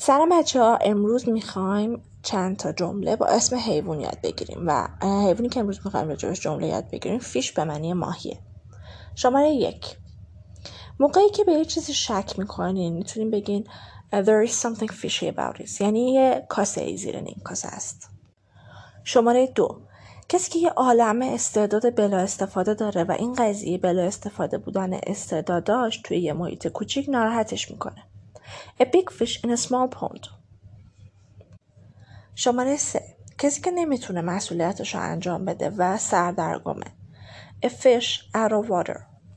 سلام بچه ها امروز می‌خوایم چند تا جمله با اسم حیوان یاد بگیریم و حیوانی که امروز می‌خوایم راجبش جمله یاد بگیریم فیش به معنی ماهیه. شماره یک. موقعی که به یه چیزی شک می‌کنین می‌تونیم بگین there is something fishy about it یعنی یه کاسه ای زیر این کاسه است. شماره دو. کسی که یه عالم استعداد بلا استفاده داره و این قضیه بلا استفاده بودن استعداداش توی یه محیط کوچیک ناراحتش می‌کنه. A big fish in a small pond. شماره سه. کسی که نمی‌تونه مسئولیتش رو انجام بده و سردرگمه. A fish out of water.